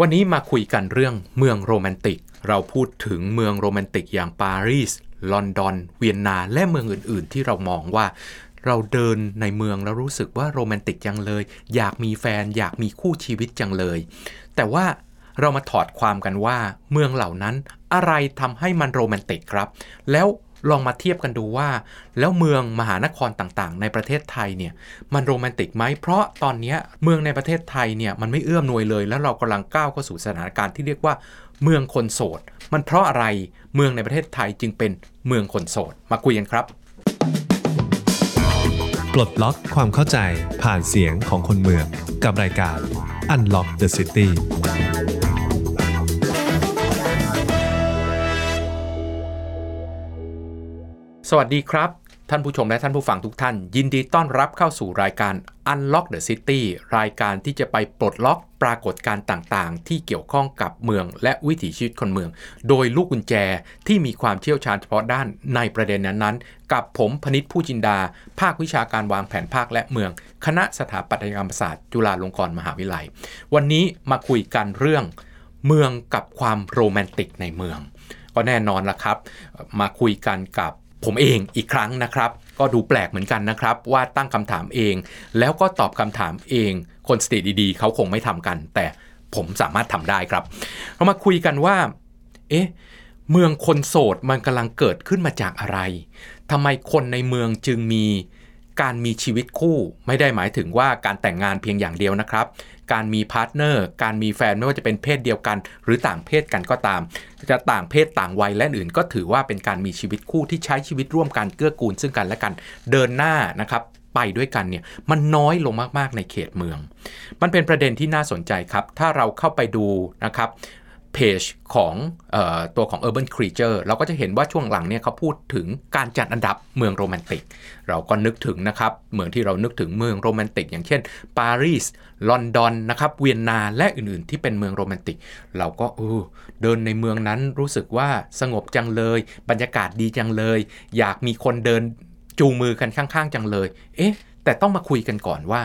วันนี้มาคุยกันเรื่องเมืองโรแมนติก เราพูดถึงเมืองโรแมนติกอย่างปารีส ลอนดอน เวียนนา และเมืองอื่น ๆ ที่เรามองว่า เราเดินในเมืองแล้วรู้สึกว่าโรแมนติกจังเลย อยากมีแฟน อยากมีคู่ชีวิตจังเลย แต่ว่าเรามาถอดความกันว่า เมืองเหล่านั้นอะไรทำให้มันโรแมนติกครับ แล้ว ลองมาเทียบกันดูว่า แล้วเมืองมหานครต่างๆ ในประเทศไทยเนี่ยมันโรแมนติกไหมเพราะตอนนี้เมืองในประเทศไทยเนี่ยมันไม่เอื้อมหน่วยเลย แล้วเรากำลังก้าวเข้าสู่สถานการณ์ที่เรียกว่าเมืองคนโสด มันเพราะอะไรเมืองในประเทศไทยจึงเป็นเมืองคนโสด มาคุยกันครับปลดล็อกความเข้าใจผ่านเสียงของคนเมืองกับรายการ Unlock the City วัสดีครับ ท่านผู้ชมและท่านผู้ฟังทุกท่าน ยินดีต้อนรับเข้าสู่รายการ Unlock the City รายการที่จะไปปลดล็อกปรากฏการณ์ต่างๆ ที่เกี่ยวข้องกับเมืองและวิถีชีวิตคนเมือง โดยลูกกุญแจที่มีความเชี่ยวชาญเฉพาะด้านในประเด็นนั้นๆ กับผมพนิษฐ์ผู้จินดา ภาควิชาการวางแผนภาคและเมือง คณะสถาปัตยกรรมศาสตร์จุฬาลงกรณ์มหาวิทยาลัย วันนี้มาคุยกันเรื่อง เมืองกับความโรแมนติกในเมือง ก็แน่นอนละครับ มาคุยกันกับ ผมเองอีกครั้งนะครับ ก็ดูแปลกเหมือนกันนะครับ ว่าตั้งคำถามเอง แล้วก็ตอบคำถามเอง คนสติดีๆเขาคงไม่ทำกัน แต่ผมสามารถทำได้ครับ เรามาคุยกันว่า เอ๊ะเมืองคนโสดมันกำลังเกิดขึ้นมาจากอะไรทำไมคนในเมืองจึงมี การมีชีวิตคู่ไม่ได้หมายถึงว่าการแต่งงานเพียงอย่างเดียวนะครับ การมี partner การมีแฟนไม่ว่าจะเป็นเพศเดียวกัน หรือต่างเพศกันก็ตาม จะต่างเพศต่างวัยและอื่น ก็ถือว่าเป็นการมีชีวิตคู่ที่ใช้ชีวิตร่วมกันเกื้อกูลซึ่งกันและกันเดินหน้านะครับไปด้วยกันเนี่ยมันน้อยลงมาก ๆ ในเขตเมือง มันเป็นประเด็นที่น่าสนใจครับ ถ้าเราเข้าไปดูนะครับ เพจของออตัวของ Urban Creature เราก็จะเห็นว่าช่วงหลังเนี่ยเขาพูดถึงการจัดอันดับเมืองโรแมนติก เราก็นึกถึงนะครับเมืองที่เรานึกถึงเมืองโรแมนติก อย่างเช่นปารีสลอนดอนนะครับเวียนนาและอื่นๆ ที่เป็นเมืองโรแมนติก เราก็เออเดินในเมืองนั้นรู้สึกว่าสงบจังเลย บรรยากาศดีจังเลย อยากมีคนเดินจูงมือกันข้างๆ จังเลย เอ๊ะ แต่ต้องมาคุยกันก่อนว่า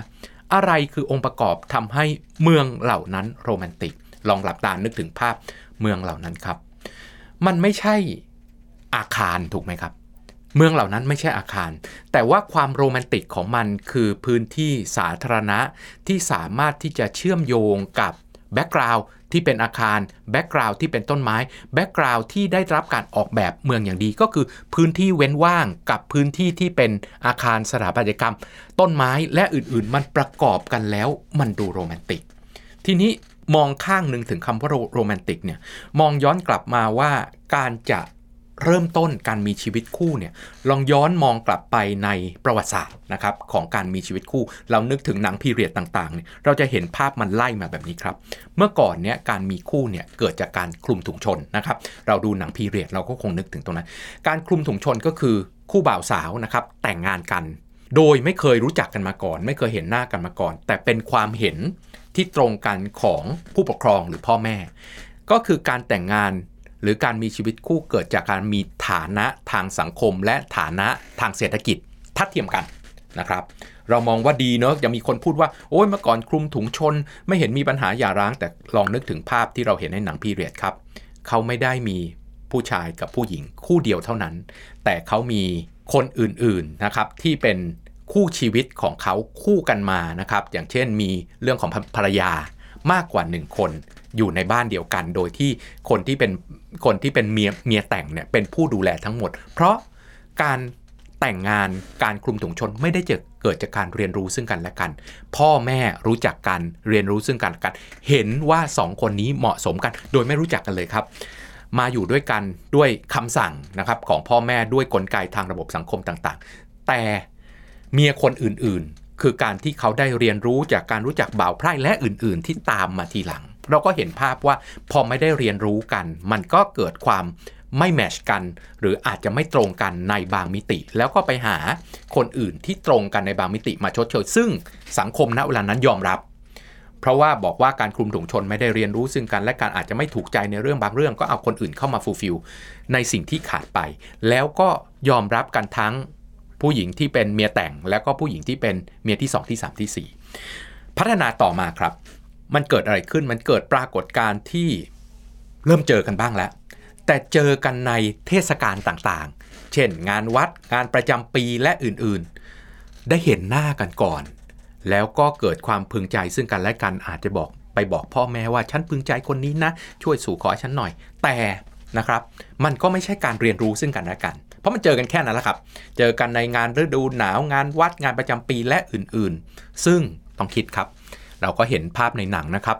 อะไรคือองค์ประกอบทำให้เมืองเหล่านั้นโรแมนติก ลองหลับตานึกถึงภาพเมืองเหล่านั้นครับ มันไม่ใช่อาคารถูกไหมครับ เมืองเหล่านั้นไม่ใช่อาคาร แต่ว่าความโรแมนติกของมันคือพื้นที่สาธารณะที่สามารถที่จะเชื่อมโยงกับ background ที่เป็นอาคาร background ที่เป็นต้นไม้ background ที่ได้รับการออกแบบเมืองอย่างดี ก็คือพื้นที่เว้นว่างกับพื้นที่ที่เป็นอาคารสถาปัตยกรรม ต้นไม้และอื่นๆ มันประกอบกันแล้วมันดูโรแมนติก ทีนี้ มองข้างหนึ่งถึงคำว่าโรแมนติกเนี่ยมองย้อนกลับมาว่าการจะเริ่มต้นการมีชีวิตคู่เนี่ยลองย้อนมองกลับไปในประวัติศาสตร์นะครับของการมีชีวิตคู่ เรานึกถึงหนังพีเรียดต่างๆเนี่ยเราจะเห็นภาพมันไล่มาแบบนี้ครับ เมื่อก่อนเนี่ยการมีคู่เนี่ยเกิดจากการคลุมถุงชนนะครับ เราดูหนังพีเรียดเราก็คงนึกถึงตรงนั้น การคลุมถุงชนก็คือคู่บ่าวสาวนะครับแต่งงานกัน โดยไม่เคยรู้จักกันมาก่อน ไม่เคยเห็นหน้ากันมาก่อน แต่เป็นความเห็น ที่ตรงกันของผู้ปกครองหรือพ่อแม่ ก็คือการแต่งงานหรือการมีชีวิตคู่เกิดจากการมีฐานะทางสังคม และฐานะทางเศรษฐกิจทัดเทียมกันนะครับ เรามองว่าดีเนอะยังมีคนพูดว่าโอ้ยเมื่อก่อนคลุมถุงชน ไม่เห็นมีปัญหาหย่าร้าง แต่ลองนึกถึงภาพที่เราเห็นในหนังพีเรียดครับ เขาไม่ได้มีผู้ชายกับผู้หญิงคู่เดียวเท่านั้น แต่เขามีคนอื่นๆนะครับที่เป็น คู่ชีวิตของเขาคู่กันมานะครับ อย่างเช่นมีเรื่องของภรรยามากกว่า 1 คนอยู่ในบ้านเดียวกัน โดยที่คนที่เป็นคนที่เป็นเมียเมียแต่งเนี่ยเป็นผู้ดูแลทั้งหมด เพราะการแต่งงานการคลุมถุงชนไม่ได้จะเกิดจากการเรียนรู้ซึ่งกันและกัน พ่อแม่รู้จักกันเรียนรู้ซึ่งกันและกัน เห็นว่าสองคนนี้เหมาะสมกัน โดยไม่รู้จักกันเลยครับ มาอยู่ด้วยกันด้วยคำสั่งนะครับของพ่อแม่ด้วยกลไกทางระบบสังคมต่างๆ แต่ เมียคนอื่นๆ คือการที่เขาได้เรียนรู้จากการรู้จักบ่าวไพร่และอื่นๆ ที่ตามมาทีหลัง เราก็เห็นภาพว่าพอไม่ได้เรียนรู้กัน มันก็เกิดความไม่ match กัน หรืออาจจะไม่ตรงกันในบางมิติ แล้วก็ไปหาคนอื่นที่ตรงกันในบางมิติมาชดเชยซึ่งสังคมณเวลานั้นยอมรับ เพราะว่าบอกว่าการคลุมถุงชนไม่ได้เรียนรู้ซึ่งกัน และการอาจจะไม่ถูกใจในเรื่องบางเรื่อง ก็เอาคนอื่นเข้ามา fulfillในสิ่งที่ขาดไป แล้วก็ยอมรับกันทั้ง ผู้หญิงที่เป็นเมียแต่ง แล้วก็ผู้หญิงที่เป็นเมียที่ 2 ที่ 3 ที่ 4 พัฒนาต่อมาครับ มันเกิดอะไรขึ้นมันเกิดปรากฏการณ์ที่เริ่มเจอกันบ้างแล้ว แต่เจอกันในเทศกาลต่างๆ เช่น งานวัดงานประจำปีและอื่นๆ ได้เห็นหน้ากันก่อน แล้วก็เกิดความพึงใจซึ่งกันและกันอาจจะบอกไปบอกพ่อแม่ว่าฉันพึงใจคนนี้นะ ช่วยสู่ขอฉันหน่อย แต่นะครับ มันก็ไม่ใช่การเรียนรู้ซึ่งกันและกัน เพราะมันเจอกันแค่นั้นแหละครับ เจอกันในงานฤดูหนาวงานวัดงานประจำปีและอื่นๆ ซึ่งต้องคิดครับ เราก็เห็นภาพในหนังนะครับ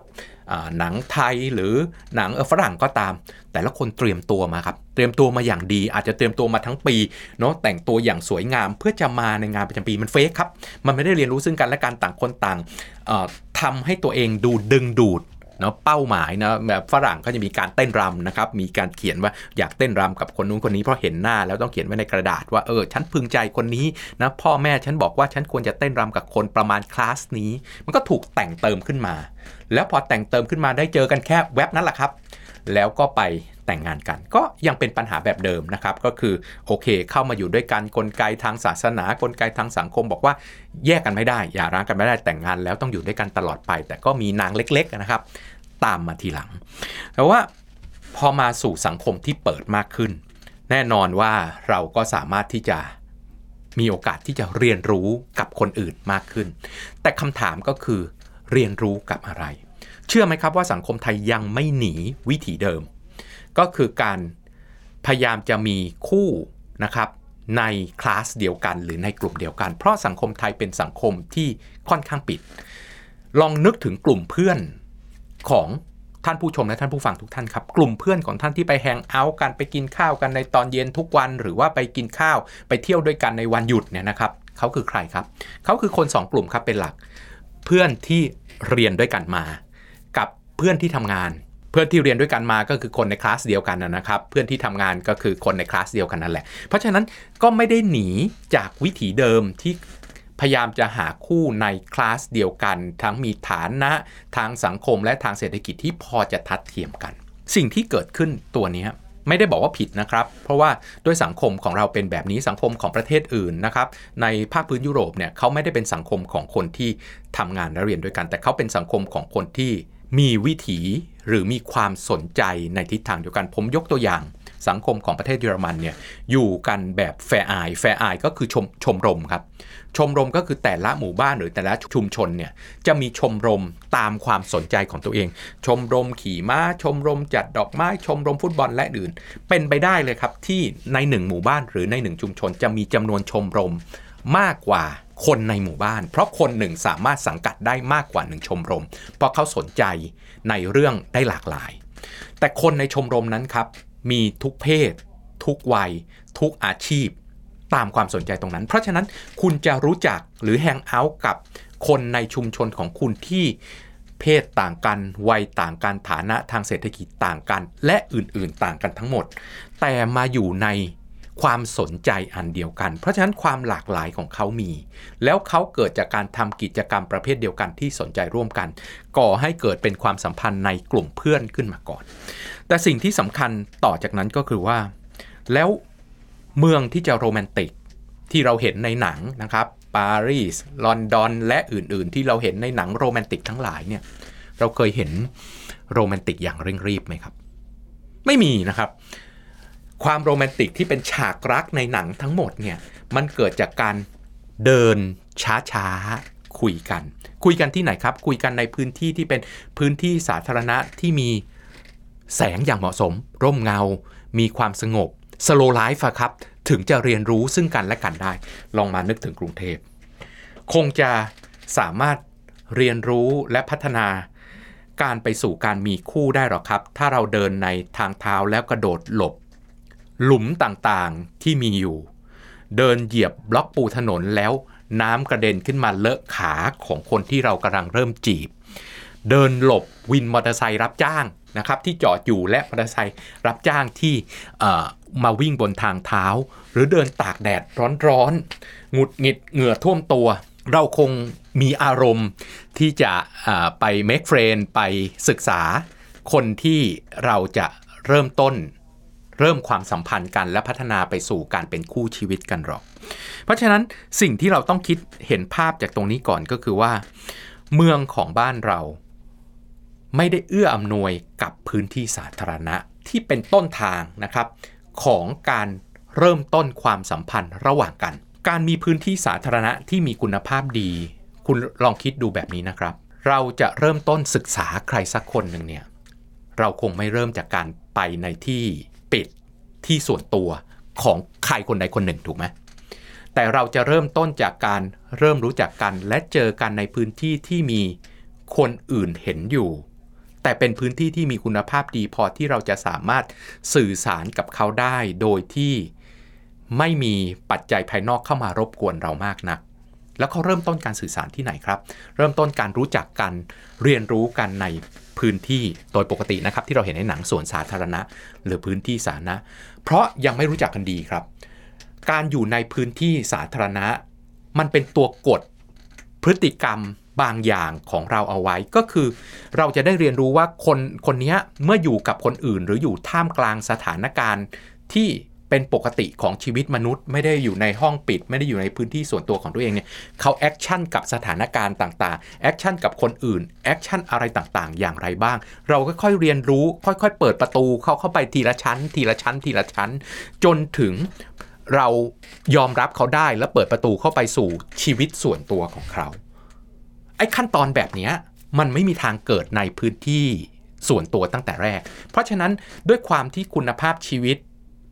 หนังไทยหรือหนังเออฝรั่งก็ตาม แต่ละคนเตรียมตัวมาครับ เตรียมตัวมาอย่างดี อาจจะเตรียมตัวมาทั้งปีเนาะแต่งตัวอย่างสวยงามเพื่อจะมาในงานประจำปีมันเฟกครับ มันไม่ได้เรียนรู้ซึ่งกันและกันต่างคนต่างเอ่อทำให้ตัวเองดูดึงดูด เนาะเป้าหมายนะแบบฝรั่งก็จะมีการเต้นรำนะครับมีการเขียนว่าอยากเต้นรำกับคนนู้นคนนี้เพราะเห็นหน้า แล้วต้องเขียนไว้ในกระดาษว่าเออฉันพึงใจคนนี้นะพ่อแม่ฉันบอกว่าฉันควรจะเต้นรำกับคนประมาณคลาสนี้ มันก็ถูกแต่งเติมขึ้นมา แล้วพอแต่งเติมขึ้นมาได้เจอกันแค่เว็บนั้นแหละครับ แล้วก็ไป แต่งงานกัน ก็ยังเป็นปัญหาแบบเดิมนะครับ ก็คือโอเค เข้ามาอยู่ด้วยกันกลไกทางศาสนากลไกทางสังคม บอกว่าแยกกันไม่ได้อย่าร้างกันไม่ได้แต่งงาน แล้วต้องอยู่ด้วยกันตลอดไป แต่ก็มีนางเล็ก ๆนะครับ ตามมาทีหลังแต่ว่าพอมาสู่สังคมที่เปิดมากขึ้น แน่นอนว่าเราก็สามารถที่จะมีโอกาสที่จะเรียนรู้กับคนอื่นมากขึ้น แต่คำถามก็คือเรียนรู้กับอะไร เชื่อไหมครับว่าสังคมไทยยังไม่หนีวิถีเดิม ก็คือการพยายามจะมีคู่นะครับในคลาสเดียวกัน หรือในกลุ่มเดียวกัน เพราะสังคมไทยเป็นสังคมที่ค่อนข้างปิด ลองนึกถึงกลุ่มเพื่อนของท่านผู้ชมและท่านผู้ฟังทุกท่านครับ กลุ่มเพื่อนของท่านที่ไปแฮงเอาท์กันไปกินข้าวกันในตอนเย็นทุกวัน หรือว่าไปกินข้าวไปเที่ยวด้วยกันในวันหยุดเนี่ยนะครับเขาคือใครครับเขาคือคนสองกลุ่มครับเป็นหลัก เพื่อนที่เรียนด้วยกันมา กับเพื่อนที่ทำงาน เพื่อนที่เรียนด้วยกันมาก็คือคนในคลาสเดียวกันนะนะครับ เพื่อนที่ทำงานก็คือคนในคลาสเดียวกันนั่นแหละ เพราะฉะนั้นก็ไม่ได้หนีจากวิถีเดิมที่พยายามจะหาคู่ในคลาสเดียวกัน ทั้งมีฐานะทางสังคมและทางเศรษฐกิจที่พอจะทัดเทียมกัน สิ่งที่เกิดขึ้นตัวนี้ไม่ได้บอกว่าผิดนะครับ เพราะว่าด้วยสังคมของเราเป็นแบบนี้สังคมของประเทศอื่นนะครับ ในภาคพื้นยุโรปเนี่ยเขาไม่ได้เป็นสังคมของคนที่ทำงานและเรียนด้วยกัน แต่เขาเป็นสังคมของคนที่มีวิถี หรือมีความสนใจในทิศทางเดียวกัน ผมยกตัวอย่างสังคมของประเทศเยอรมันเนี่ยอยู่กันแบบ Verein Verein ก็คือชมชมรมครับ ชมรมก็คือแต่ละหมู่บ้านหรือแต่ละชุมชนเนี่ยจะมีชมรมตามความสนใจของตัวเอง ชมรมขี่ม้า ชมรมจัดดอกไม้ ชมรมฟุตบอลและอื่น เป็นไปได้เลยครับที่ในหนึ่งหมู่บ้านหรือในหนึ่งชุมชน จะมีจำนวนชมรมมากกว่า คนในหมู่บ้าน เพราะคนหนึ่งสามารถสังกัดได้มากกว่าหนึ่งชมรม เพราะเขาสนใจในเรื่องได้หลากหลาย แต่คนในชมรมนั้นครับ มีทุกเพศ ทุกวัย ทุกอาชีพ ตามความสนใจตรงนั้น เพราะฉะนั้นคุณจะรู้จักหรือแฮงเอาท์กับคนในชุมชนของคุณที่เพศต่างกัน วัยต่างกันฐานะทางเศรษฐกิจต่างกัน และอื่นๆต่างกันทั้งหมด แต่มาอยู่ใน ความสนใจอันเดียวกัน เพราะฉะนั้นความหลากหลายของเขามี แล้วเขาเกิดจากการทำกิจกรรมประเภทเดียวกันที่สนใจร่วมกัน ก่อให้เกิดเป็นความสัมพันธ์ในกลุ่มเพื่อนขึ้นมาก่อน แต่สิ่งที่สำคัญต่อจากนั้นก็คือว่า แล้วเมืองที่จะโรแมนติกที่เราเห็นในหนังนะครับปารีสลอนดอนและอื่นๆ ที่เราเห็นในหนังโรแมนติกทั้งหลายเนี่ยเราเคยเห็นโรแมนติกอย่างเร่งรีบไหมครับ ไม่มีนะครับ ความโรแมนติกที่เป็นฉากรักในหนังทั้งหมดเนี่ยมันเกิดจากการเดินช้าๆคุยกัน คุยกันที่ไหนครับ คุยกันในพื้นที่ที่เป็นพื้นที่สาธารณะที่มีแสงอย่างเหมาะสม ร่มเงา มีความสงบสโลไลฟ์ครับ ถึงจะเรียนรู้ซึ่งกันและกันได้ ลองมานึกถึงกรุงเทพ คงจะสามารถเรียนรู้และพัฒนาการไปสู่การมีคู่ได้หรอครับ ถ้าเราเดินในทางเท้าแล้วกระโดดหลบ หลุมต่างๆที่มีอยู่ เดินเหยียบบล็อกปูถนนแล้วน้ำกระเด็นขึ้นมาเลอะขาของคนที่เรากำลังเริ่มจีบ เดินหลบวินมอเตอร์ไซค์รับจ้างนะครับที่จอดอยู่และมอเตอร์ไซค์รับจ้างที่มาวิ่งบนทางเท้า หรือเดินตากแดดร้อนๆหงุดหงิดเหงื่อท่วมตัว เราคงมีอารมณ์ที่จะไป make friend ไปศึกษาคนที่เราจะเริ่มต้น เริ่มความสัมพันธ์กันและพัฒนาไปสู่การเป็นคู่ชีวิตกันหรอก เพราะฉะนั้นสิ่งที่เราต้องคิดเห็นภาพจากตรงนี้ก่อนก็คือว่า เมืองของบ้านเรา ไม่ได้เอื้ออำนวยกับพื้นที่สาธารณะที่เป็นต้นทางนะครับ ของการเริ่มต้นความสัมพันธ์ระหว่างกัน การมีพื้นที่สาธารณะที่มีคุณภาพดี คุณลองคิดดูแบบนี้นะครับ เราจะเริ่มต้นศึกษาใครสักคนหนึ่งเนี่ยเราคงไม่เริ่มจากการไปในที่ ที่ส่วนตัวของใครคนใดคนหนึ่งถูกไหมแต่เราจะเริ่มต้นจากการเริ่มรู้จักกันและเจอกันในพื้นที่ที่มีคนอื่นเห็นอยู่ แต่เป็นพื้นที่ที่มีคุณภาพดีพอที่เราจะสามารถสื่อสารกับเขาได้ โดยที่ไม่มีปัจจัยภายนอกเข้ามารบกวนเรามากนัก แล้วเขาเริ่มต้นการสื่อสารที่ไหนครับ เริ่มต้นการรู้จักกันเรียนรู้กันในพื้นที่โดยปกตินะครับที่เราเห็นในหนังสวนสาธารณะ หรือพื้นที่สาธารณะ เพราะยังไม่รู้จักกันดีครับ การอยู่ในพื้นที่สาธารณะ มันเป็นตัวกดพฤติกรรมบางอย่างของเราเอาไว้ ก็คือ เราจะได้เรียนรู้ว่าคนคนนี้เมื่ออยู่กับคนอื่น หรืออยู่ท่ามกลางสถานการณ์ที่ เป็นปกติของชีวิตมนุษย์ ไม่ได้อยู่ในห้องปิด ไม่ได้อยู่ในพื้นที่ส่วนตัวของตัวเองเนี่ยเขา action กับสถานการณ์ต่างๆ action กับคนอื่น action อะไรต่างๆ อย่างไรบ้าง เราก็ค่อยเรียนรู้ ค่อยๆ เปิดประตูเขาเข้าไปทีละชั้น ทีละชั้น ทีละชั้น จนถึงเรายอมรับเขาได้และเปิดประตูเข้าไปสู่ชีวิตส่วนตัวของเขาไอ้ขั้นตอนแบบนี้มันไม่มีทางเกิดในพื้นที่ส่วนตัวตั้งแต่แรก เพราะฉะนั้นด้วยความที่คุณภาพชีวิต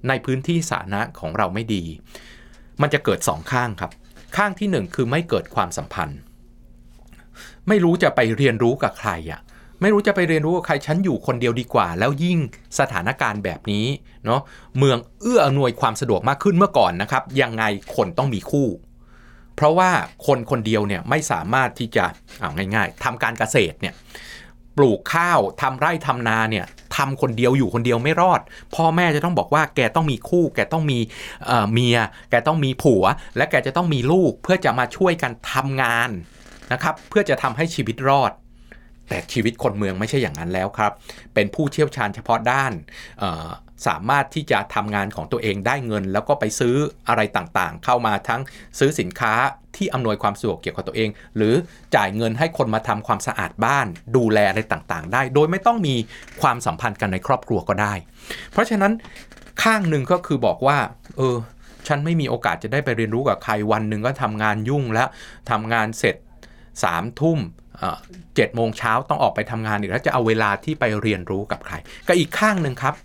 ในพื้นที่สาธารณะของเราไม่ดี มันจะเกิดสองข้างครับ ข้างที่หนึ่งคือไม่เกิดความสัมพันธ์ ไม่รู้จะไปเรียนรู้กับใครอะ่ะไม่รู้จะไปเรียนรู้กับใครฉันอยู่คนเดียวดีกว่า แล้วยิ่งสถานการณ์แบบนี้เนาะเมืองเอื้ออำนวยความสะดวกมากขึ้นเมื่อก่อนนะครับ ยังไงคนต้องมีคู่ เพราะว่าคนคนเดียวเนี่ยไม่สามารถที่จะเอาง่าย ๆทำการเกษตรเนี่ย ปลูกข้าวทำไร่ทำนาเนี่ยทำคนเดียวอยู่คนเดียวไม่รอด พ่อแม่จะต้องบอกว่าแกต้องมีคู่ แกต้องมีเมีย แกต้องมีผัว และแกจะต้องมีลูกเพื่อจะมาช่วยกันทำงานนะครับ เพื่อจะทำให้ชีวิตรอด แต่ชีวิตคนเมืองไม่ใช่อย่างนั้นแล้วครับ เป็นผู้เชี่ยวชาญเฉพาะด้าน สามารถที่จะทำงานของตัวเองได้เงิน แล้วก็ไปซื้ออะไรต่างๆ เข้ามาทั้งซื้อสินค้าที่อำนวยความสะดวกเกี่ยวกับตัวเอง หรือจ่ายเงินให้คนมาทำความสะอาดบ้าน ดูแลอะไรต่างๆ ได้ โดยไม่ต้องมีความสัมพันธ์กันในครอบครัวก็ได้ เพราะฉะนั้นข้างหนึ่งก็คือบอกว่า เออ ฉันไม่มีโอกาสจะได้ไปเรียนรู้กับใครวันหนึ่งก็ทำงานยุ่งแล้วทำงานเสร็จ3ามทุ่มเจ็ดโมงเช้าต้องออกไปทำงานอีกแล้วจะเอาเวลาที่ไปเรียนรู้กับใคร ก็อีกข้างหนึ่งครับ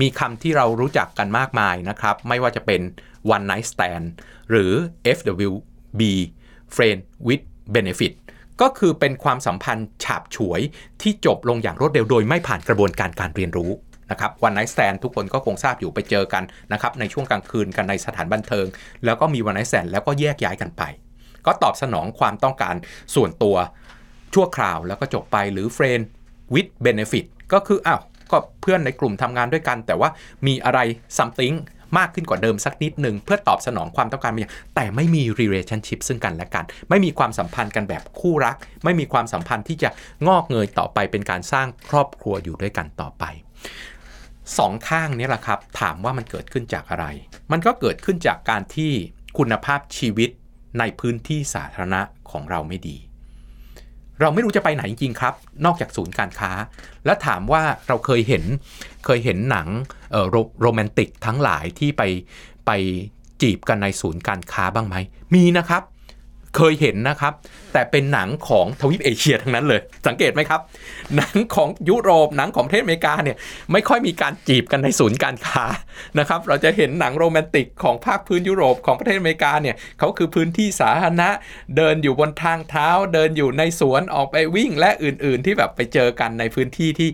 มีคำที่เรารู้จักกันมากมายนะครับ ไม่ว่าจะเป็น one night stand หรือ FWB friend with benefit ก็คือเป็นความสัมพันธ์ฉาบฉวยที่จบลงอย่างรวดเร็วโดยไม่ผ่านกระบวนการการเรียนรู้นะครับวันไนท์แตนทุกคนก็คงทราบอยู่ไปเจอกันนะครับในช่วงกลางคืนกันในสถานบันเทิง แล้วก็มีวันไนท์แตนแล้วก็แยกย้ายกันไป ก็ตอบสนองความต้องการส่วนตัวชั่วคราวแล้วก็จบไปหรือ friend with benefit ก็คืออ้าว ก็เพื่อนในกลุ่มทำงานด้วยกัน แต่ว่ามีอะไร something มากขึ้นกว่าเดิมสักนิดหนึ่งเพื่อตอบสนองความต้องการบางอย่างแต่ไม่มี relationship ซึ่งกันและกัน ไม่มีความสัมพันธ์กันแบบคู่รัก ไม่มีความสัมพันธ์ที่จะงอกเงยต่อไปเป็นการสร้างครอบครัวอยู่ด้วยกันต่อไปสองข้างนี้แหละครับ ถามว่ามันเกิดขึ้นจากอะไร มันก็เกิดขึ้นจากการที่คุณภาพชีวิตในพื้นที่สาธารณะของเราไม่ดี เราไม่รู้จะไปไหนจริงครับ นอกจากศูนย์การค้า แล้วถามว่าเราเคยเห็นเคยเห็นหนังโรแมนติกทั้งหลายที่ไปไปจีบกันในศูนย์การค้าบ้างไหม มีนะครับ เคยเห็นนะครับ แต่เป็นหนังของทวีปเอเชียทั้งนั้นเลย สังเกตไหมครับ หนังของยุโรปหนังของประเทศอเมริกาเนี่ยไม่ค่อยมีการจีบกันในศูนย์การค้านะครับเราจะเห็นหนังโรแมนติกของภาคพื้นยุโรปของประเทศอเมริกาเนี่ยเขาคือพื้นที่สาธารณะเดินอยู่บนทางเท้า เดินอยู่ในสวนออกไปวิ่งและอื่น ๆ ที่แบบไปเจอกันในพื้นที่ที่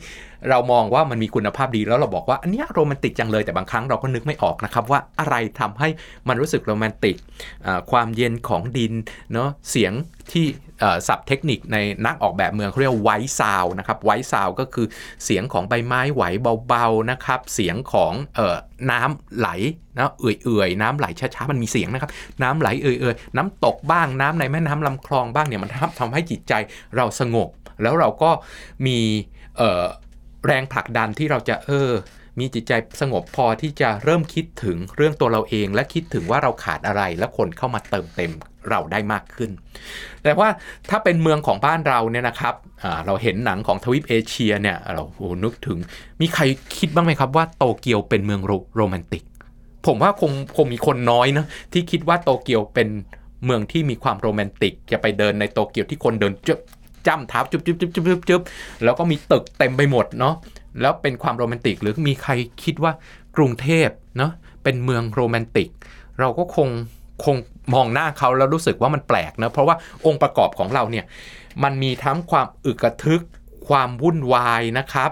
เรามองว่ามันมีคุณภาพดีแล้วเราบอกว่าอันนี้โรแมนติกจังเลยแต่บางครั้งเราก็นึกไม่ออกนะครับว่าอะไรทำให้มันรู้สึกโรแมนติกความเย็นของดินเนาะเสียงที่ศัพท์เทคนิคในนักออกแบบเมืองเขาเรียกไวท์ซาวนะครับไวท์ซาวก็คือเสียงของใบไม้ไหวเบาๆนะครับ เสียงของออน้ำไหลนะเอื่อยๆ น้ำไหลช้าๆมันมีเสียงนะครับ น้ำไหลเอื่อยๆน้ำตกบ้างน้ำในแม่น้ำลำคลองบ้างเนี่ยมันทำทำให้จิตใจเราสงบ แล้วเราก็มีเแรงผลักดันที่เราจะเออ มีจิตใจสงบพอที่จะเริ่มคิดถึงเรื่องตัวเราเอง และคิดถึงว่าเราขาดอะไร และคนเข้ามาเติมเต็มเราได้มากขึ้น แต่ว่าถ้าเป็นเมืองของบ้านเราเนี่ยนะครับเราเห็นหนังของทวีปเอเชียเนี่ยเราโอ้นึกถึง มีใครคิดบ้างไหมครับว่าโตเกียวเป็นเมืองโรแมนติก ผมว่าคงคงมีคนน้อยนะที่คิดว่าโตเกียวเป็นเมืองที่มีความโรแมนติก จะไปเดินในโตเกียวที่คนเดินจุ๊บ จ้ำท้าจุ๊บจุ๊บจุ๊บจุ๊บจุ๊บแล้วก็มีตึกเต็มไปหมดเนาะแล้วเป็นความโรแมนติกหรือมีใครคิดว่ากรุงเทพเนาะเป็นเมืองโรแมนติก เราก็คงคงมองหน้าเขาแล้วรู้สึกว่ามันแปลกนะเพราะว่าองค์ประกอบของเราเนี่ยมันมีทั้งความอึกระทึก ความวุ่นวายนะครับ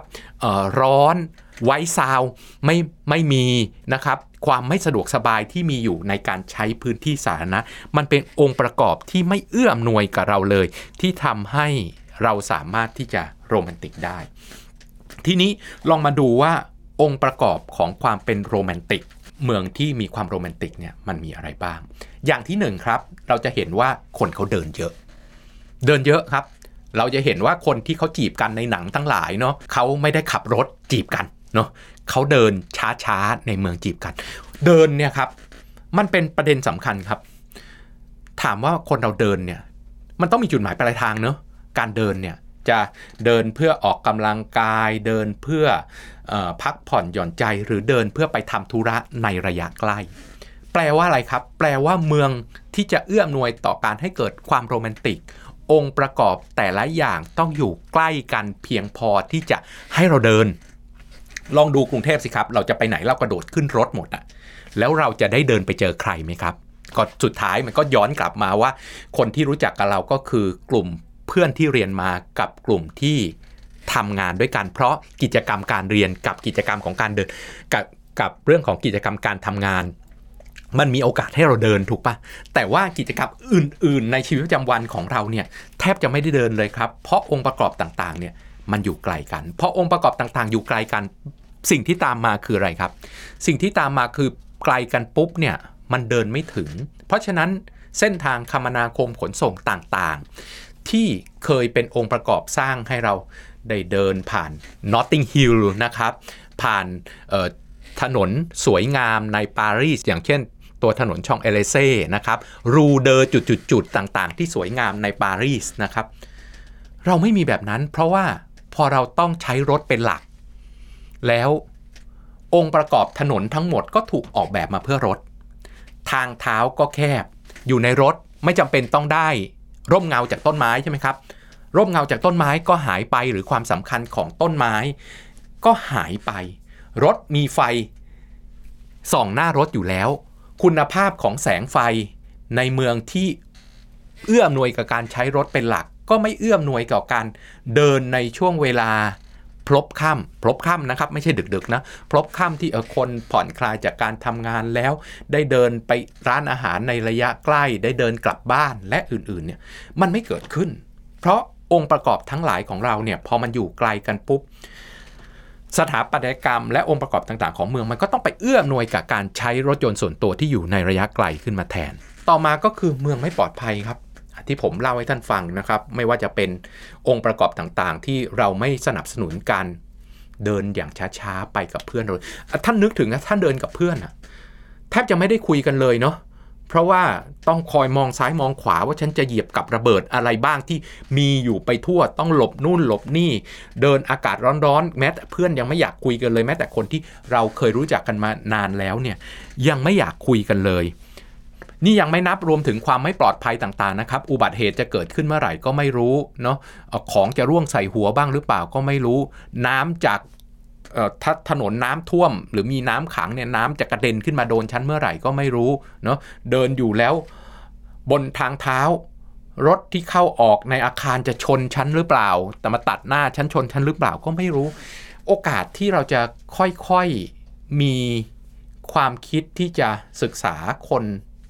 ร้อนไว้ซาวไม่ไม่มีนะครับ ความไม่สะดวกสบายที่มีอยู่ในการใช้พื้นที่สาธารณะ มันเป็นองค์ประกอบที่ไม่เอื้ออำนวยกับเราเลย ที่ทำให้เราสามารถที่จะโรแมนติกได้ ทีนี้ลองมาดูว่าองค์ประกอบของความเป็นโรแมนติก เมืองที่มีความโรแมนติกเนี่ยมันมีอะไรบ้าง อย่างที่หนึ่งครับ เราจะเห็นว่าคนเขาเดินเยอะ เดินเยอะครับ เราจะเห็นว่าคนที่เขาจีบกันในหนังทั้งหลายเนาะเขาไม่ได้ขับรถจีบกัน เนาะเขาเดินช้าๆในเมืองจีบกัน เดินเนี่ยครับ มันเป็นประเด็นสำคัญครับ ถามว่าคนเราเดินเนี่ย มันต้องมีจุดหมายปลายทางเนาะการเดินเนี่ยจะเดินเพื่อออกกำลังกาย เดินเพื่ออพักผ่อนหย่อนใจหรือเดินเพื่อไปทำธุระในระยะใกล้ แปลว่าอะไรครับ แปลว่าเมืองที่จะเอื้อมนวยต่อการให้เกิดความโรแมนติก องค์ประกอบแต่ละอย่างต้องอยู่ใกล้กันเพียงพอที่จะให้เราเดิน ลองดูกรุงเทพสิครับ เราจะไปไหนเรากระโดดขึ้นรถหมดอะแล้วเราจะได้เดินไปเจอใครไหมครับก็สุดท้ายมันก็ย้อนกลับมาว่า คนที่รู้จักกับเราก็คือกลุ่มเพื่อนที่เรียนมากับกลุ่มที่ทำงานด้วยกันเพราะกิจกรรมการเรียนกับกิจกรรมของการเดินกับกับเรื่องของกิจกรรมการทำงาน มันมีโอกาสให้เราเดินถูกปะแต่ว่ากิจกรรมอื่น ๆ ในชีวิตประจำวันของเราเนี่ยแทบจะไม่ได้เดินเลยครับ เพราะองค์ประกอบต่างๆเนี่ย มันอยู่ไกลกันเพราะองค์ประกอบต่างๆ อยู่ไกลกัน สิ่งที่ตามมาคืออะไรครับ สิ่งที่ตามมาคือไกลกันปุ๊บเนี่ยมันเดินไม่ถึง เพราะฉะนั้นเส้นทางคมนาคมขนส่งต่างๆ ที่เคยเป็นองค์ประกอบสร้างให้เราได้เดินผ่าน Notting Hill นะครับ ผ่านถนนสวยงามในปารีส อย่างเช่นตัวถนนช่องเอเลเซ่นะครับ รูเดอร์จุดๆต่างๆ ที่สวยงามในปารีสนะครับ เราไม่มีแบบนั้นเพราะว่า พอเราต้องใช้รถเป็นหลัก แล้วองค์ประกอบถนนทั้งหมดก็ถูกออกแบบมาเพื่อรถ ทางเท้าก็แคบ อยู่ในรถไม่จำเป็นต้องได้ร่มเงาจากต้นไม้ใช่ไหมครับ ร่มเงาจากต้นไม้ก็หายไปหรือความสำคัญของต้นไม้ ก็หายไป รถมีไฟส่องหน้ารถอยู่แล้ว คุณภาพของแสงไฟในเมืองที่เอื้ออำนวยกับการใช้รถเป็นหลัก ก็ไม่เอื้อมหน่วยกับการเดินในช่วงเวลาพลบค่ำพลบค่ำนะครับ ไม่ใช่ดึกๆนะพลบค่ำที่เออคนผ่อนคลายจากการทำงานแล้ว ได้เดินไปร้านอาหารในระยะใกล้ ได้เดินกลับบ้านและอื่นๆเนี่ยมันไม่เกิดขึ้น เพราะองค์ประกอบทั้งหลายของเราเนี่ยพอมันอยู่ไกลกันปุ๊บสถาปัตยกรรมและองค์ประกอบต่างๆ ของเมืองมันก็ต้องไปเอื้อมหน่วยกับการใช้รถยนต์ส่วนตัวที่อยู่ในระยะไกลขึ้นมาแทน ต่อมาก็คือเมืองไม่ปลอดภัยครับ ที่ผมเล่าให้ท่านฟังนะครับ ไม่ว่าจะเป็นองค์ประกอบต่างๆ ที่เราไม่สนับสนุนการเดินอย่างช้าๆไปกับเพื่อนเลยท่านนึกถึงนะท่านเดินกับเพื่อนอะแทบจะไม่ได้คุยกันเลยเนาะเพราะว่าต้องคอยมองซ้ายมองขวาว่าฉันจะเหยียบกับระเบิดอะไรบ้างที่มีอยู่ไปทั่วต้องหลบนู่นหลบนี่ เดินอากาศร้อนๆ แม้แต่เพื่อนยังไม่อยากคุยกันเลย แม้แต่คนที่เราเคยรู้จักกันมานานแล้วเนี่ยยังไม่อยากคุยกันเลย นี่ยังไม่นับรวมถึงความไม่ปลอดภัยต่างๆนะครับ อุบัติเหตุจะเกิดขึ้นเมื่อไหร่ก็ไม่รู้เนาะของจะร่วงใส่หัวบ้างหรือเปล่าก็ไม่รู้ น้ำจากถ้าถนนน้ำท่วม หรือมีน้ำขังเนี่ยน้ำจะกระเด็นขึ้นมาโดนชั้นเมื่อไหร่ก็ไม่รู้เนาะเดินอยู่แล้วบนทางเท้ารถที่เข้าออกในอาคารจะชนชั้นหรือเปล่า แต่มาตัดหน้าชั้นชนชั้นหรือเปล่าก็ไม่รู้ โอกาสที่เราจะค่อยๆมีความคิดที่จะศึกษาคน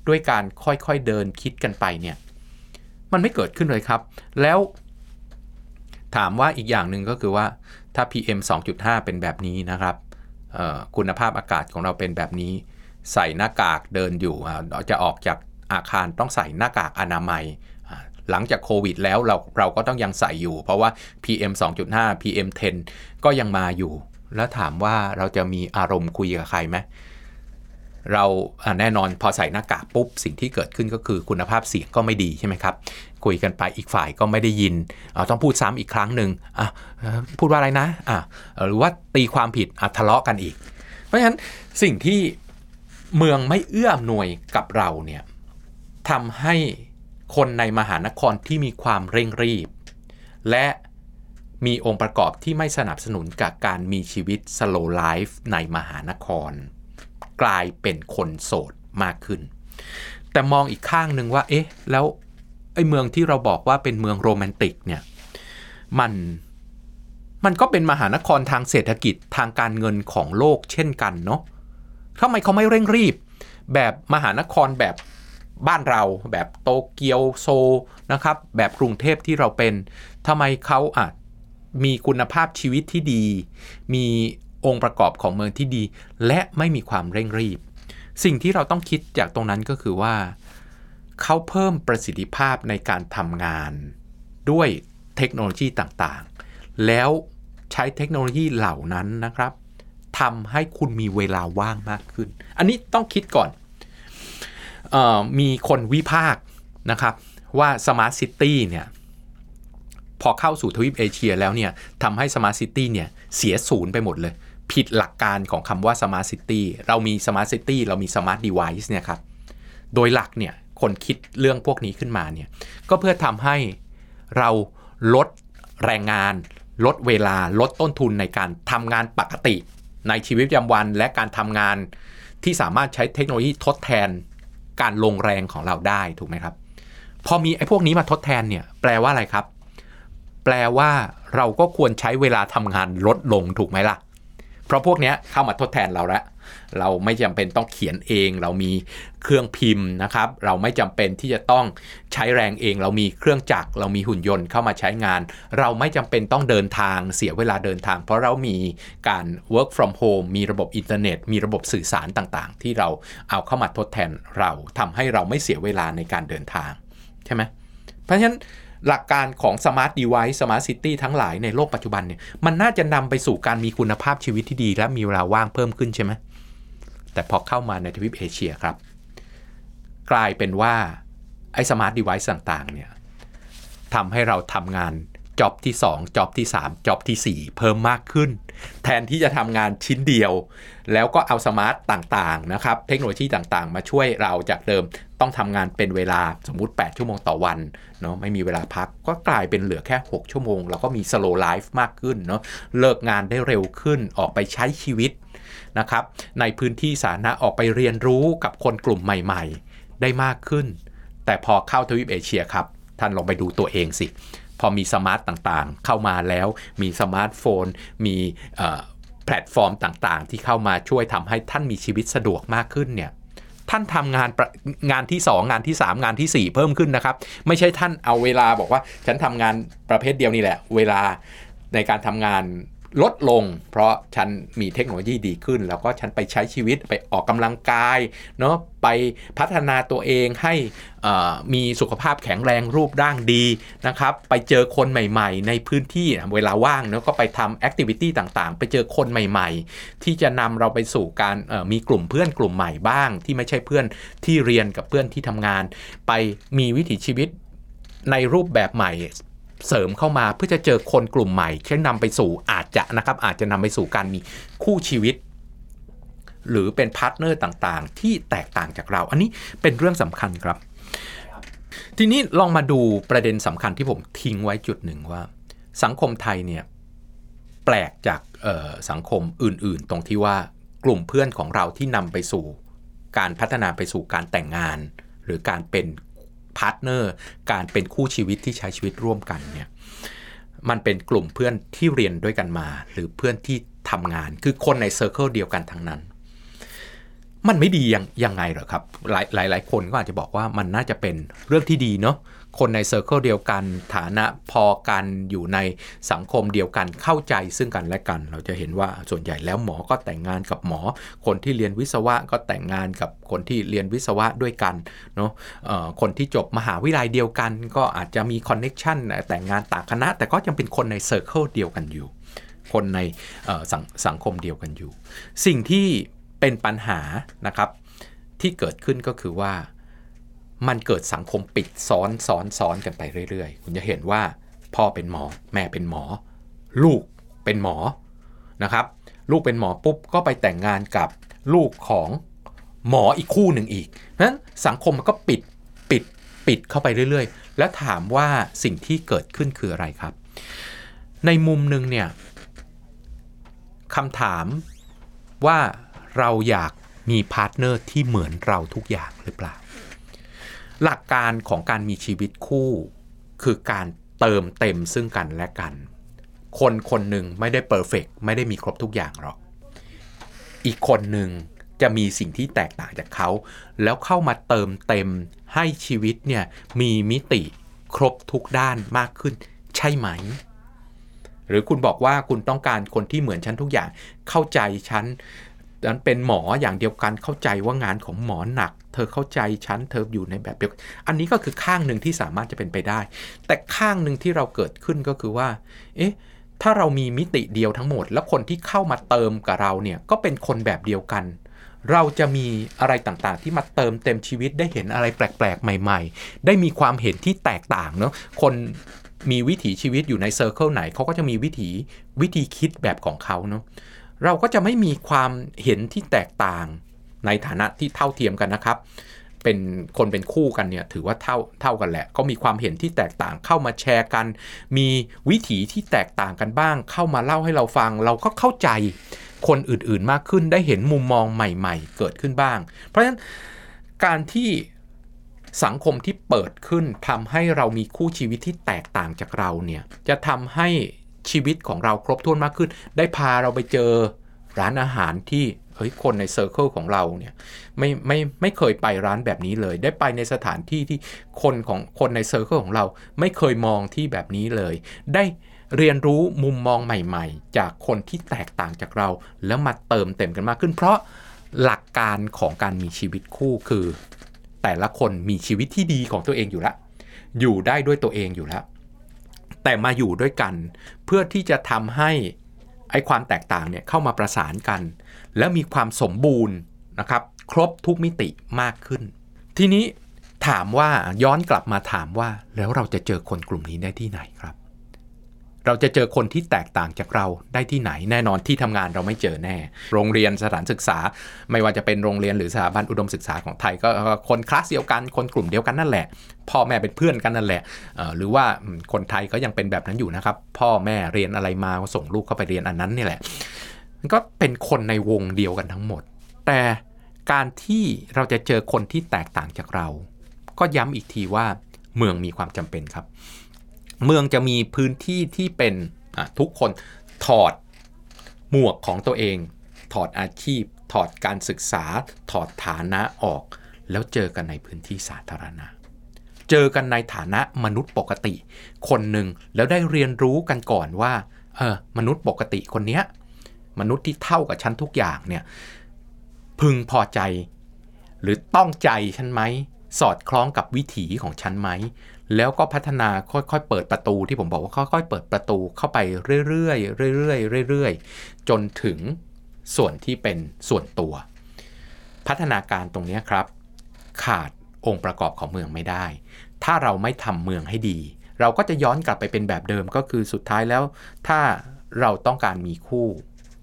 ด้วยการค่อยๆเดินคิดกันไปเนี่ยมันไม่เกิดขึ้นเลยครับ แล้วถามว่าอีกอย่างหนึ่งก็คือว่าถ้า PM 2.5 เป็นแบบนี้นะครับคุณภาพอากาศของเราเป็นแบบนี้ ใส่หน้ากากเดินอยู่จะออกจากอาคารต้องใส่หน้ากากอนามัย หลังจากโควิดแล้วเราเราก็ต้องยังใส่อยู่ เพราะว่า PM 2.5 PM 10 ก็ยังมาอยู่ แล้วถามว่าเราจะมีอารมณ์คุยกับใครไหม เราแน่นอนพอใส่หน้ากากปุ๊บ สิ่งที่เกิดขึ้นก็คือคุณภาพเสียงก็ไม่ดีใช่ไหมครับ คุยกันไปอีกฝ่ายก็ไม่ได้ยิน ต้องพูดซ้ำอีกครั้งหนึ่งพูดว่าอะไรนะะหรือว่าตีความผิดทะเลาะกันอีก เพราะฉะนั้นสิ่งที่เมืองไม่เอื้ออำนวยกับเราเนี่ยทำให้คนในมหานครที่มีความเร่งรีบ และมีองค์ประกอบที่ไม่สนับสนุนกับการมีชีวิต slow life ในมหานคร กลายเป็นคนโสดมากขึ้น แต่มองอีกข้างหนึ่งว่า เอ๊ะ แล้วไอ้เมืองที่เราบอกว่าเป็นเมืองโรแมนติกเนี่ยมันมันก็เป็นมหานครทางเศรษฐกิจทางการเงินของโลกเช่นกันเนาะทำไมเขาไม่เร่งรีบ แบบมหานครแบบบ้านเราแบบโตเกียวโซนะครับ แบบกรุงเทพที่เราเป็นทำไมเขาอะมีคุณภาพชีวิตที่ดี มี องค์ประกอบของเมืองที่ดี และไม่มีความเร่งรีบ สิ่งที่เราต้องคิดจากตรงนั้นก็คือว่า เขาเพิ่มประสิทธิภาพในการทำงาน ด้วยเทคโนโลยีต่างๆ แล้วใช้เทคโนโลยีเหล่านั้นนะครับทำให้คุณมีเวลาว่างมากขึ้น อันนี้ต้องคิดก่อนออมีคนวิพากษ์นะครับว่า Smart City เนี่ยพอเข้าสู่ทวีปเอเชียแล้วเนี่ยทำให้ Smart City เนี่ยเสียศูนย์ไปหมดเลย ผิดหลักการของคำว่า Smart City เรามี Smart City เรามี Smart Device เนี่ยครับ โดยหลักเนี่ยคนคิดเรื่องพวกนี้ขึ้นมาเนี่ยก็เพื่อทำให้เราลดแรงงาน ลดเวลาลดต้นทุนในการทำงานปกติ ในชีวิตประจำวันและการทำงานที่สามารถใช้เทคโนโลยีทดแทนการลงแรงของเราได้ถูกไหมครับ พอมีไอ้พวกนี้มาทดแทนเนี่ยแปลว่าอะไรครับ แปลว่าเราก็ควรใช้เวลาทำงานลดลงถูกไหมล่ะ เพราะพวกนี้เข้ามาทดแทนเราแล้วเราไม่จำเป็นต้องเขียนเอง เรามีเครื่องพิมพ์นะครับ เราไม่จำเป็นที่จะต้องใช้แรงเอง เรามีเครื่องจักร เรามีหุ่นยนต์เข้ามาใช้งาน เราไม่จำเป็นต้องเดินทางเสียเวลาเดินทาง เพราะเรามีการ work from home มีระบบอินเทอร์เน็ต มีระบบสื่อสารต่างๆ ที่เราเอาเข้ามาทดแทนเราทำให้เราไม่เสียเวลาในการเดินทางใช่ไหมเพราะฉะนั้น หลักการของ smart device smart city ทั้งหลายในโลกปัจจุบันเนี่ยมันน่าจะนำไปสู่การมีคุณภาพชีวิตที่ดี และมีเวลาว่างเพิ่มขึ้นใช่ไหมแต่พอเข้ามาในทวีปเอเชียครับ กลายเป็นว่าไอ้ smart device ต่างๆเนี่ยทำให้เราทำงาน job ที่2 job ที่3 job ที่ 4 เพิ่มมากขึ้น แทนที่จะทำงานชิ้นเดียว แล้วก็เอา smart ต่างๆนะครับ เทคโนโลยีต่างๆ มาช่วยเราจากเดิมต้องทำงานเป็นเวลาสมมุติ 8 ชั่วโมงต่อวันเนาะไม่มีเวลาพักก็กลายเป็นเหลือแค่ 6 ชั่วโมงแล้วก็มี slow life มากขึ้นเนาะเลิกงานได้เร็วขึ้นออกไปใช้ชีวิตนะครับในพื้นที่สาธารณะออกไปเรียนรู้กับคนกลุ่มใหม่ ๆ ได้มากขึ้น แต่พอเข้าทวีปเอเชียครับ ท่านลองไปดูตัวเองสิ พอมี smart ต่างๆ เข้ามาแล้วมีสมาร์ทโฟน มีแพลตฟอร์มต่างๆ ที่เข้ามาช่วยทำให้ท่านมีชีวิตสะดวกมากขึ้นเนี่ยท่านทำงานประงานที่ 2 งานที่ 3 งานทีสี่ 4 เพิ่มขึ้นนะครับ ไม่ใช่ท่านเอาเวลาบอกว่า ฉันทำงานประเภทเดียวนี่แหละ เวลาในการทำงาน ลดลง เพราะฉันมีเทคโนโลยีดีขึ้น แล้วก็ฉันไปใช้ชีวิตไปออกกำลังกายเนาะไปพัฒนาตัวเองให้มีสุขภาพแข็งแรงรูปร่างดีนะครับไปเจอคนใหม่ ๆ ในพื้นที่เวลาว่างเนาะก็ไปทำแอคทิวิตี้ต่างๆ ไปเจอคนใหม่ ๆ ที่จะนำเราไปสู่การมีกลุ่มเพื่อนกลุ่มใหม่บ้าง ที่ไม่ใช่เพื่อนที่เรียนกับเพื่อนที่ทำงาน ไปมีวิถีชีวิตในรูปแบบใหม่ เสริมเข้ามาเพื่อจะเจอคนกลุ่มใหม่เช่นนำไปสู่อาจจะนะครับอาจจะนำไปสู่การมีคู่ชีวิต หรือเป็น partner ต่างๆ ที่แตกต่างจากเรา อันนี้เป็นเรื่องสำคัญครับ ทีนี้ลองมาดูประเด็นสำคัญที่ผมทิ้งไว้จุดหนึ่งว่า สังคมไทยเนี่ยแปลกจากสังคมอื่น ๆ ตรงที่ว่ากลุ่มเพื่อนของเราที่นำไปสู่การพัฒนาไปสู่การแต่งงาน หรือการเป็น partner การเป็นคู่ชีวิตที่ใช้ชีวิตร่วมกันเนี่ยมันเป็นกลุ่มเพื่อนที่เรียนด้วยกันมา หรือเพื่อนที่ทำงานคือคนใน circle เดียวกันทั้งนั้น มันไม่ดียังยังไงหรอครับ หลายหลายหลายคนก็อาจจะบอกว่ามันน่าจะเป็นเรื่องที่ดีเนาะ คนใน circle เดียวกัน ฐานะพอกันอยู่ในสังคมเดียวกันเข้าใจซึ่งกันและกัน เราจะเห็นว่าส่วนใหญ่แล้วหมอก็แต่งงานกับหมอ คนที่เรียนวิศวะก็แต่งงานกับคนที่เรียนวิศวะด้วยกันเนาะคนที่จบมหาวิทยาลัยเดียวกัน ก็อาจจะมี connection แต่งงานต่างคณะ แต่ก็ยังเป็นคนใน circle เดียวกันอยู่ คนในสังคมเดียวกันอยู่ สิ่งที่เป็นปัญหานะครับที่เกิดขึ้นก็คือว่า มันเกิดสังคมปิดซ้อนซ้อนซ้อนกันไปเรื่อยๆ คุณจะเห็นว่าพ่อเป็นหมอ แม่เป็นหมอ ลูกเป็นหมอนะครับ ลูกเป็นหมอปุ๊บก็ไปแต่งงานกับลูกของหมออีกคู่หนึ่งอีกนั้นสังคมมันก็ปิดปิดปิดเข้าไปเรื่อยๆ แล้วถามว่าสิ่งที่เกิดขึ้นคืออะไรครับ ในมุมหนึ่งเนี่ยคำถามว่าเราอยากมี partner ที่เหมือนเราทุกอย่างหรือเปล่า หลักการของการมีชีวิตคู่ คือการเติมเต็มซึ่งกันและกัน คนคนหนึ่งไม่ได้เ e อร์เฟกไม่ได้มีครบทุกอย่างหรอก อีกคนหนึ่งจะมีสิ่งที่แตกต่างจากเขา แล้วเข้ามาเติมเต็มให้ชีวิตเนี่ยมีมิติครบทุกด้านมากขึ้น ใช่ไหม หรือคุณบอกว่าคุณต้องการคนที่เหมือนฉันทุกอย่างเข้าใจฉัน นั้นเป็นหมออย่างเดียวกันเข้าใจว่างานของหมอหนัก เธอเข้าใจฉันเธออยู่ในแบบเดียวกันอันนี้ก็คือข้างหนึ่งที่สามารถจะเป็นไปได้ แต่ข้างหนึ่งที่เราเกิดขึ้นก็คือว่า เอ๊ะถ้าเรามีมิติเดียวทั้งหมด แล้วคนที่เข้ามาเติมกับเราเนี่ยก็เป็นคนแบบเดียวกัน เราจะมีอะไรต่างๆ ที่มาเติมเต็มชีวิตได้เห็นอะไรแปลกๆ ใหม่ ๆ ได้มีความเห็นที่แตกต่างเนาะคนมีวิถีชีวิตอยู่ในเซอร์เคิลไหนเขาก็จะมีวิถีวิธีคิดแบบของเขาเนาะ เราก็จะไม่มีความเห็นที่แตกต่างในฐานะที่เท่าเทียมกันนะครับ เป็นคนเป็นคู่กันเนี่ยถือว่าเท่าเท่ากันแหละ ก็มีความเห็นที่แตกต่างเข้ามาแชร์กัน มีวิถีที่แตกต่างกันบ้าง เข้ามาเล่าให้เราฟัง เราก็เข้าใจคนอื่นๆมากขึ้นได้เห็นมุมมองใหม่ๆ เกิดขึ้นบ้าง เพราะฉะนั้นการที่สังคมที่เปิดขึ้นทำให้เรามีคู่ชีวิตที่แตกต่างจากเราเนี่ยจะทำให้ ชีวิตของเราครบถ้วนมากขึ้น ได้พาเราไปเจอร้านอาหารที่เฮ้ยคนใน circle ของเราเนี่ยไม่ไม่ไม่เคยไปร้านแบบนี้เลย ได้ไปในสถานที่ที่คนของคนใน circle ของเราไม่เคยมองที่แบบนี้เลย ได้เรียนรู้มุมมองใหม่ๆ จากคนที่แตกต่างจากเรา แล้วมาเติมเต็มกันมากขึ้น เพราะหลักการของการมีชีวิตคู่คือ แต่ละคนมีชีวิตที่ดีของตัวเองอยู่แล้วอยู่ได้ด้วยตัวเองอยู่แล้ว แต่มาอยู่ด้วยกัน เพื่อที่จะทำให้ไอ้ความแตกต่างเนี่ยเข้ามาประสานกัน แล้วมีความสมบูรณ์นะครับครบทุกมิติมากขึ้น ทีนี้ถามว่าย้อนกลับมาถามว่าแล้วเราจะเจอคนกลุ่มนี้ได้ที่ไหนครับ เราจะเจอคนที่แตกต่างจากเราได้ที่ไหนแน่นอนที่ทำงานเราไม่เจอแน่ โรงเรียนสถานศึกษา ไม่ว่าจะเป็นโรงเรียนหรือสถาบันอุดมศึกษาของไทย ก็คนคลาสเดียวกันคนกลุ่มเดียวกันนั่นแหละ พ่อแม่เป็นเพื่อนกันนั่นแหละหรือว่าคนไทยก็ยังเป็นแบบนั้นอยู่นะครับ พ่อแม่เรียนอะไรมาก็ส่งลูกเข้าไปเรียนอันนั้นนี่แหละมันก็เป็นคนในวงเดียวกันทั้งหมด แต่การที่เราจะเจอคนที่แตกต่างจากเรา ก็ย้ำอีกทีว่าเมืองมีความจำเป็นครับ เมืองจะมีพื้นที่ที่เป็นทุกคนถอดหมวกของตัวเอง ถอดอาชีพ ถอดการศึกษา ถอดฐานะออก แล้วเจอกันในพื้นที่สาธารณะ เจอกันในฐานะมนุษย์ปกติ คนหนึ่งแล้วได้เรียนรู้กันก่อนว่าเออมนุษย์ปกติคนเนี้ยมนุษย์ที่เท่ากับฉันทุกอย่างเนี่ยพึงพอใจ หรือต้องใจฉันไหมสอดคล้องกับวิถีของฉันไหม แล้วก็พัฒนาค่อยๆเปิดประตูที่ผมบอกว่าค่อยๆเปิดประตูเข้าไปเรื่อยๆเรื่อยๆเรื่อยๆจนถึงส่วนที่เป็นส่วนตัว พัฒนาการตรงนี้ครับ ขาดองค์ประกอบของเมืองไม่ได้ ถ้าเราไม่ทำเมืองให้ดี เราก็จะย้อนกลับไปเป็นแบบเดิมก็คือสุดท้ายแล้ว ถ้าเราต้องการมีคู่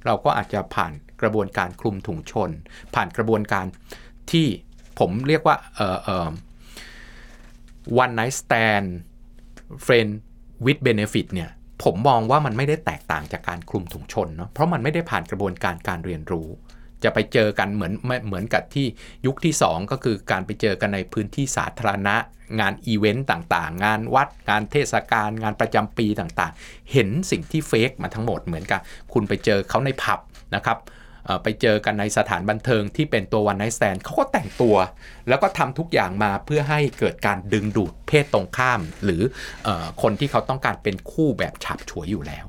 เราก็อาจจะผ่านกระบวนการคลุมถุงชน ผ่านกระบวนการที่ผมเรียกว่าเออเออ one night stand friend with benefit เนี่ยผมมองว่ามันไม่ได้แตกต่างจากการคลุมถุงชนเนาะเพราะมันไม่ได้ผ่านกระบวนการการเรียนรู้ จะไปเจอกันเหมือนเหมือนกับที่ยุคที่ 2 ก็คือการไปเจอกันในพื้นที่สาธารณะ งานอีเวนต์ต่างๆ งานวัด งานเทศกาลงานประจำปีต่างๆ เห็นสิ่งที่เฟกมาทั้งหมดเหมือนกับคุณไปเจอเขาในผับนะครับ ไปเจอกันในสถานบันเทิงที่เป็นตัววันไนท์แซนเขาก็แต่งตัว แล้วก็ทำทุกอย่างมาเพื่อให้เกิดการดึงดูดเพศตรงข้าม หรืออคนที่เขาต้องการเป็นคู่แบบฉับฉวยอยู่แล้ว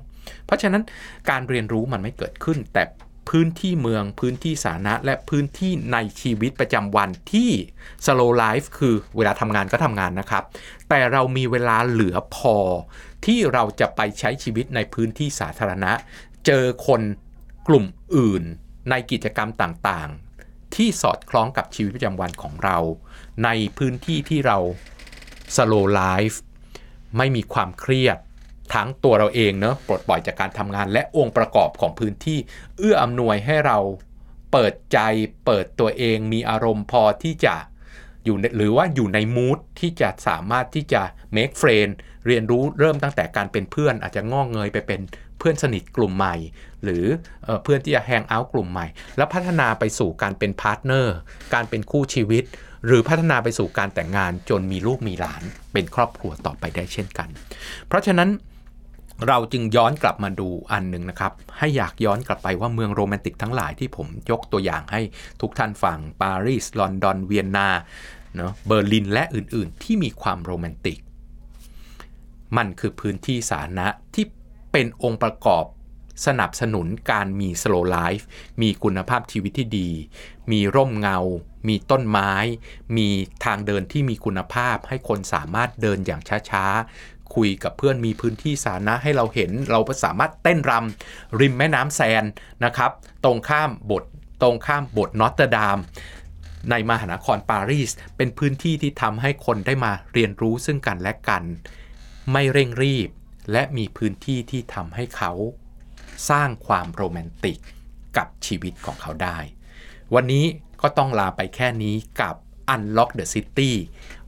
เพราะฉะนั้นการเรียนรู้มันไม่เกิดขึ้น แต่พื้นที่เมืองพื้นที่สาธารณะ และพื้นที่ในชีวิตประจำวันที่ slow life คือเวลาทำงานก็ทำงานนะครับ แต่เรามีเวลาเหลือพอที่เราจะไปใช้ชีวิตในพื้นที่สาธารณะ เจอคน กลุ่มอื่นในกิจกรรมต่างๆ ที่สอดคล้องกับชีวิตประจำวันของเรา ในพื้นที่ที่เรา slow life ไม่มีความเครียดทั้งตัวเราเองเนอะปลดปล่อยจากการทำงานและองค์ประกอบของพื้นที่ เอื้ออำนวยให้เราเปิดใจเปิดตัวเองมีอารมณ์พอที่จะอยู่หรือว่าอยู่ในมูทที่จะสามารถที่จะ make friend เรียนรู้เริ่มตั้งแต่การเป็นเพื่อนอาจจะงอกเงยไปเป็น เพื่อนสนิทกลุ่มใหม่ หรือเออเพื่อนที่จะ hang out กลุ่มใหม่ แล้วพัฒนาไปสู่การเป็น partner การเป็นคู่ชีวิต หรือพัฒนาไปสู่การแต่งงานจนมีลูกมีหลาน เป็นครอบครัวต่อไปได้เช่นกัน เพราะฉะนั้นเราจึงย้อนกลับมาดูอันหนึ่งนะครับ ให้อยากย้อนกลับไปว่าเมืองโรแมนติกทั้งหลายที่ผมยกตัวอย่างให้ทุกท่านฟังปารีสลอนดอนเวียนนาเนาะเบอร์ลินและอื่นๆ ที่มีความโรแมนติก มันคือพื้นที่สาธารณะที่ เป็นองค์ประกอบสนับสนุนการมี slow life มีคุณภาพชีวิตที่ดี มีร่มเงา มีต้นไม้ มีทางเดินที่มีคุณภาพ ให้คนสามารถเดินอย่างช้าๆ คุยกับเพื่อนมีพื้นที่สาธารณะให้เราเห็น เราสามารถเต้นรำริมแม่น้ำแซนนะครับ ตรงข้ามบทตรงข้ามโบสถ์นอเทรอดามในมหานครปารีส เป็นพื้นที่ที่ทำให้คนได้มาเรียนรู้ซึ่งกันและกัน ไม่เร่งรีบ และมีพื้นที่ที่ทำให้เขาสร้างความโรแมนติกกับชีวิตของเขาได้ วันนี้ก็ต้องลาไปแค่นี้กับ Unlock the City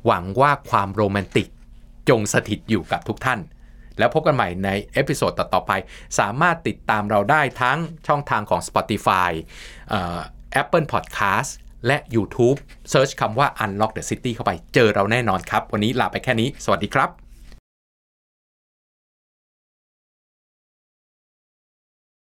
หวังว่าความโรแมนติกจงสถิตอยู่กับทุกท่าน แล้วพบกันใหม่ใน episode ต่อๆไป สามารถติดตามเราได้ทั้งช่องทางของ Spotify ออ Apple Podcast และ YouTube Search คำว่า Unlock the City เข้าไปเจอเราแน่นอนครับ วันนี้ลาไปแค่นี้ สวัสดีครับ